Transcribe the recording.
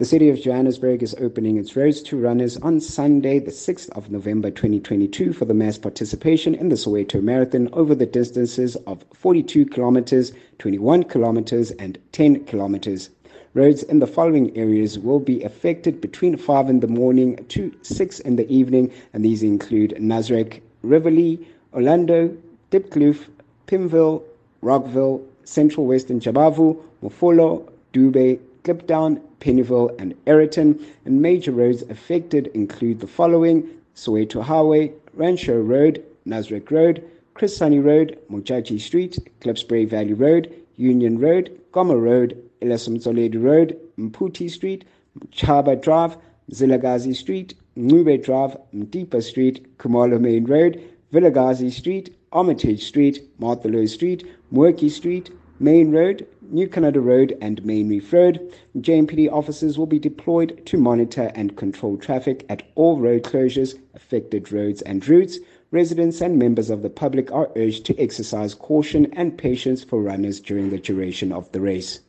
The city of Johannesburg is opening its roads to runners on Sunday, the 6th of November 2022, for the mass participation in the Soweto Marathon over the distances of 42 kilometers, 21 kilometers, and 10 kilometers. Roads in the following areas will be affected between 5 in the morning to 6 in the evening, and these include Nasrec, Rivoli, Orlando, Diepkloof, Pimville, Rockville, Central Western Jabavu, Mofolo, Dube, Kliptown, Pennyville, and Aeroton. And major roads affected include the following Soweto Highway, Rand Show Road, Nasrec Road, Chris Hani Road, Mojaji Street, Klipspruit Valley Road, Union Road, Goma Road, Elias Motsoaledi Road, Mputi Street, Chaba Drive, Zilagazi Street, Ngube Drive, Mdipa Street, Kumalo Main Road, Vilakazi Street, Armitage Street, Marthalo Street, Moorkey Street, Main Road, New Canada Road, and Main Reef Road. JMPD officers will be deployed to monitor and control traffic at all road closures, affected roads, and routes. Residents and members of the public are urged to exercise caution and patience for runners during the duration of the race.